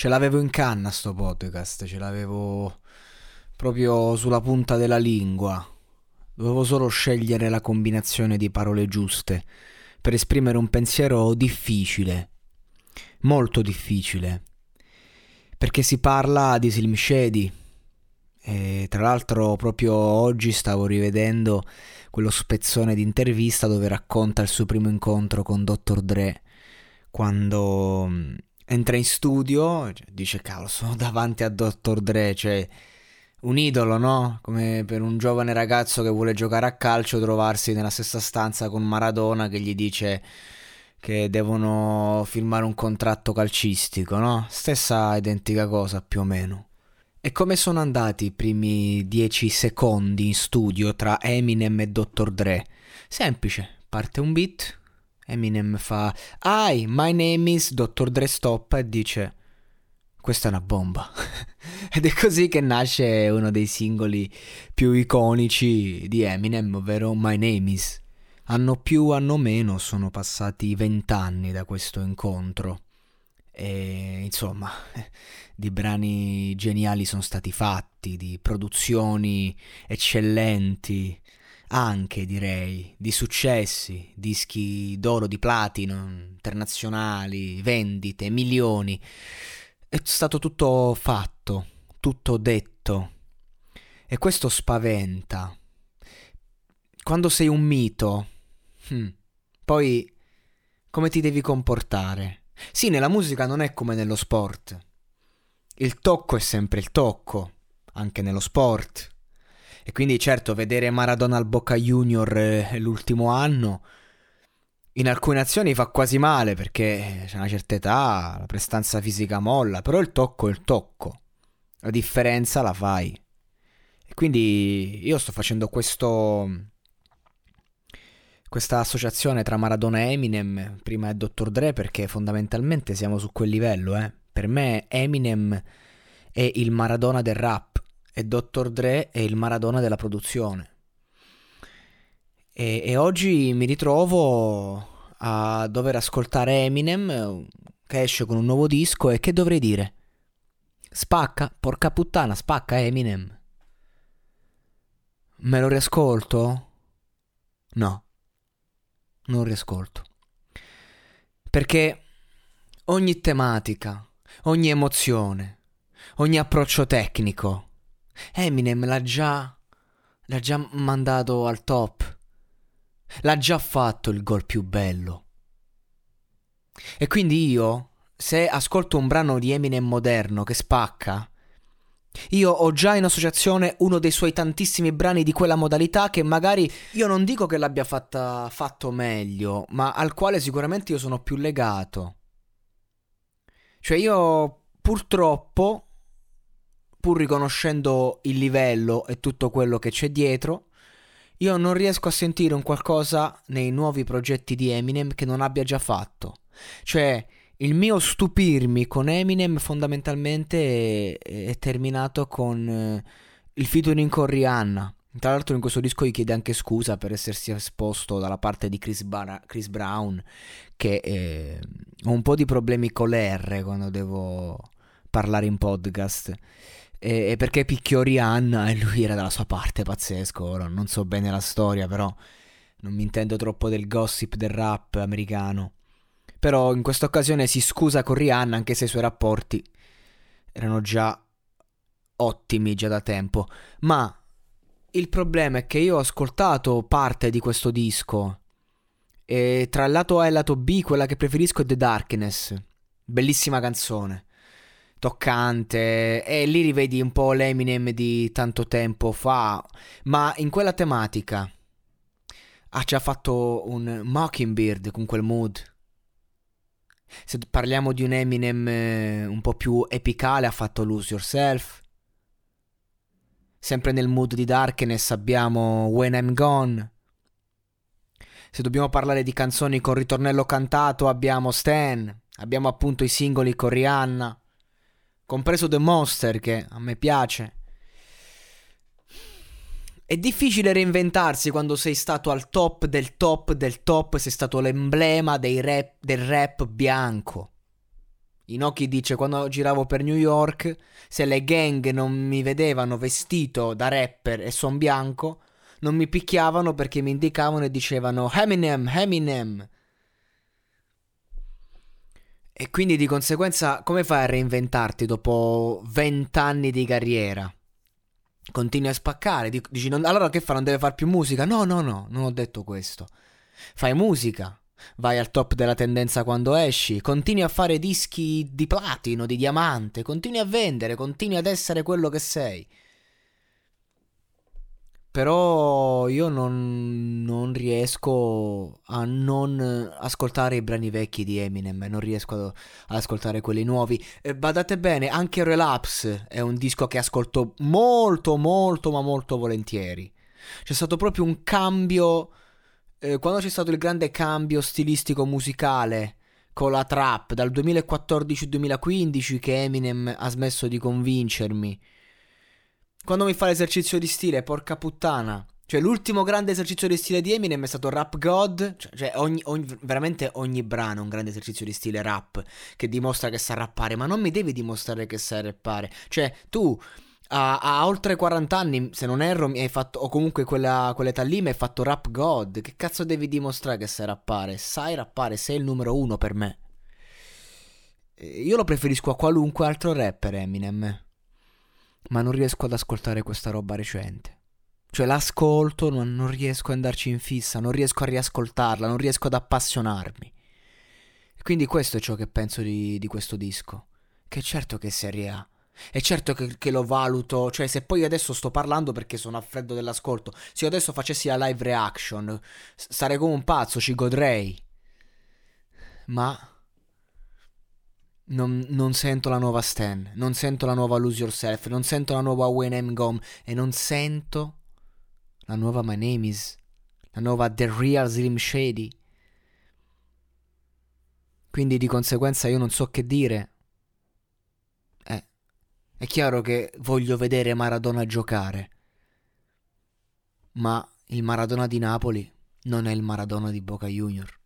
Ce l'avevo in canna sto podcast, ce l'avevo proprio sulla punta della lingua. Dovevo solo scegliere la combinazione di parole giuste per esprimere un pensiero difficile, molto difficile, perché si parla di Shady. E tra l'altro proprio oggi stavo rivedendo quello spezzone di intervista dove racconta il suo primo incontro con Dr. Dre quando entra in studio, cioè, dice cavolo sono davanti a Dr. Dre, cioè un idolo, no? Come per un giovane ragazzo che vuole giocare a calcio trovarsi nella stessa stanza con Maradona che gli dice che devono firmare un contratto calcistico, no? Stessa identica cosa più o meno. E come sono andati i primi dieci secondi in studio tra Eminem e Dr. Dre? Semplice, parte un beat, Eminem fa Hi, my name is Dr. Dre stop e dice questa è una bomba. Ed è così che nasce uno dei singoli più iconici di Eminem, ovvero My Name Is. Anno più, anno meno, sono passati vent'anni da questo incontro. E insomma, di brani geniali sono stati fatti, di produzioni eccellenti, anche direi, di successi, dischi d'oro, di platino, internazionali, vendite, milioni è stato tutto fatto, tutto detto. E questo spaventa. Quando sei un mito, hmm, poi come ti devi comportare? Sì, nella musica non è come nello sport. Il tocco è sempre il tocco, anche nello sport. E quindi certo vedere Maradona al Boca Junior eh, l'ultimo anno in alcune azioni fa quasi male perché c'è una certa età, la prestanza fisica molla, però il tocco è il tocco, la differenza la fai. E quindi io sto facendo questo questa associazione tra Maradona e Eminem, prima è Dr. Dre perché fondamentalmente siamo su quel livello, eh. Per me Eminem è il Maradona del rap e Dr. Dre è il Maradona della produzione. E, e oggi mi ritrovo a dover ascoltare Eminem che esce con un nuovo disco e che dovrei dire? Spacca, porca puttana, spacca Eminem. Me lo riascolto? No, non riascolto. Perché ogni tematica, ogni emozione, ogni approccio tecnico, Eminem l'ha già, l'ha già mandato al top. L'ha già fatto il gol più bello. E quindi io, se ascolto un brano di Eminem moderno che spacca, io ho già in associazione uno dei suoi tantissimi brani di quella modalità che magari io non dico che l'abbia fatta, fatto meglio, ma al quale sicuramente io sono più legato. Cioè io purtroppo, pur riconoscendo il livello e tutto quello che c'è dietro, io non riesco a sentire un qualcosa nei nuovi progetti di Eminem che non abbia già fatto. Cioè, il mio stupirmi con Eminem fondamentalmente è, è terminato con eh, il featuring con Rihanna. Tra l'altro in questo disco gli chiede anche scusa per essersi esposto dalla parte di Chris, Bar- Chris Brown che eh, ho un po' di problemi con l'R quando devo parlare in podcast e, e perché picchiò Rihanna e lui era dalla sua parte, pazzesco. Ora non so bene la storia, però non mi intendo troppo del gossip del rap americano. Però in questa occasione si scusa con Rihanna anche se i suoi rapporti erano già ottimi già da tempo. Ma il problema è che io ho ascoltato parte di questo disco. E tra il lato A e il lato B, quella che preferisco è The Darkness. Bellissima canzone. Toccante. E lì rivedi un po' l'Eminem di tanto tempo fa. Ma in quella tematica. Ha già fatto un Mockingbird con quel mood. Se parliamo di un Eminem eh, un po' più epicale, ha fatto Lose Yourself. Sempre nel mood di Darkness abbiamo When I'm Gone. Se dobbiamo parlare di canzoni con ritornello cantato abbiamo Stan, abbiamo appunto i singoli con Rihanna, compreso The Monster che a me piace. È difficile reinventarsi quando sei stato al top del top del top, sei stato l'emblema rap, del rap bianco. Inoki dice quando giravo per New York, se le gang non mi vedevano vestito da rapper e son bianco, non mi picchiavano perché mi indicavano e dicevano Eminem, Eminem. E quindi di conseguenza come fai a reinventarti dopo vent'anni di carriera? Continui a spaccare, dici non, allora che fa? Non deve fare più musica? No, no, no, non ho detto questo. Fai musica, vai al top della tendenza quando esci, continui a fare dischi di platino, di diamante, continui a vendere, continui ad essere quello che sei. Però io non, non, riesco a non ascoltare i brani vecchi di Eminem, non riesco ad, ad ascoltare quelli nuovi. E badate bene, anche Relapse è un disco che ascolto molto, molto, ma molto volentieri. C'è stato proprio un cambio eh, quando c'è stato il grande cambio stilistico musicale con la trap dal 2014-2015 che Eminem ha smesso di convincermi. Quando mi fa l'esercizio di stile, porca puttana. Cioè, l'ultimo grande esercizio di stile di Eminem è stato Rap God. Cioè, cioè ogni, ogni, veramente ogni brano è un grande esercizio di stile rap che dimostra che sa rappare. Ma non mi devi dimostrare che sai rappare. Cioè, tu a, a, oltre 40 anni, se non erro, mi hai fatto, o comunque quella, quell'età lì mi hai fatto rap god. Che cazzo devi dimostrare che sai rappare? Sai rappare, sei il numero uno per me. Io lo preferisco a qualunque altro rapper, Eminem. Ma non riesco ad ascoltare questa roba recente. Cioè l'ascolto, non, non riesco ad andarci in fissa, non riesco a riascoltarla, non riesco ad appassionarmi. Quindi questo è ciò che penso di, di questo disco. Che certo che Serie A e certo che, che, lo valuto, cioè se poi adesso sto parlando perché sono a freddo dell'ascolto, se io adesso facessi la live reaction, sarei come un pazzo, ci godrei. Ma non, non, sento la nuova Stan, non sento la nuova Lose Yourself, non sento la nuova I'm Gone e non sento la nuova My Name Is, la nuova The Real Slim Shady. Quindi di conseguenza io non so che dire. È chiaro che voglio vedere Maradona giocare, ma il Maradona di Napoli non è il Maradona di Boca Junior.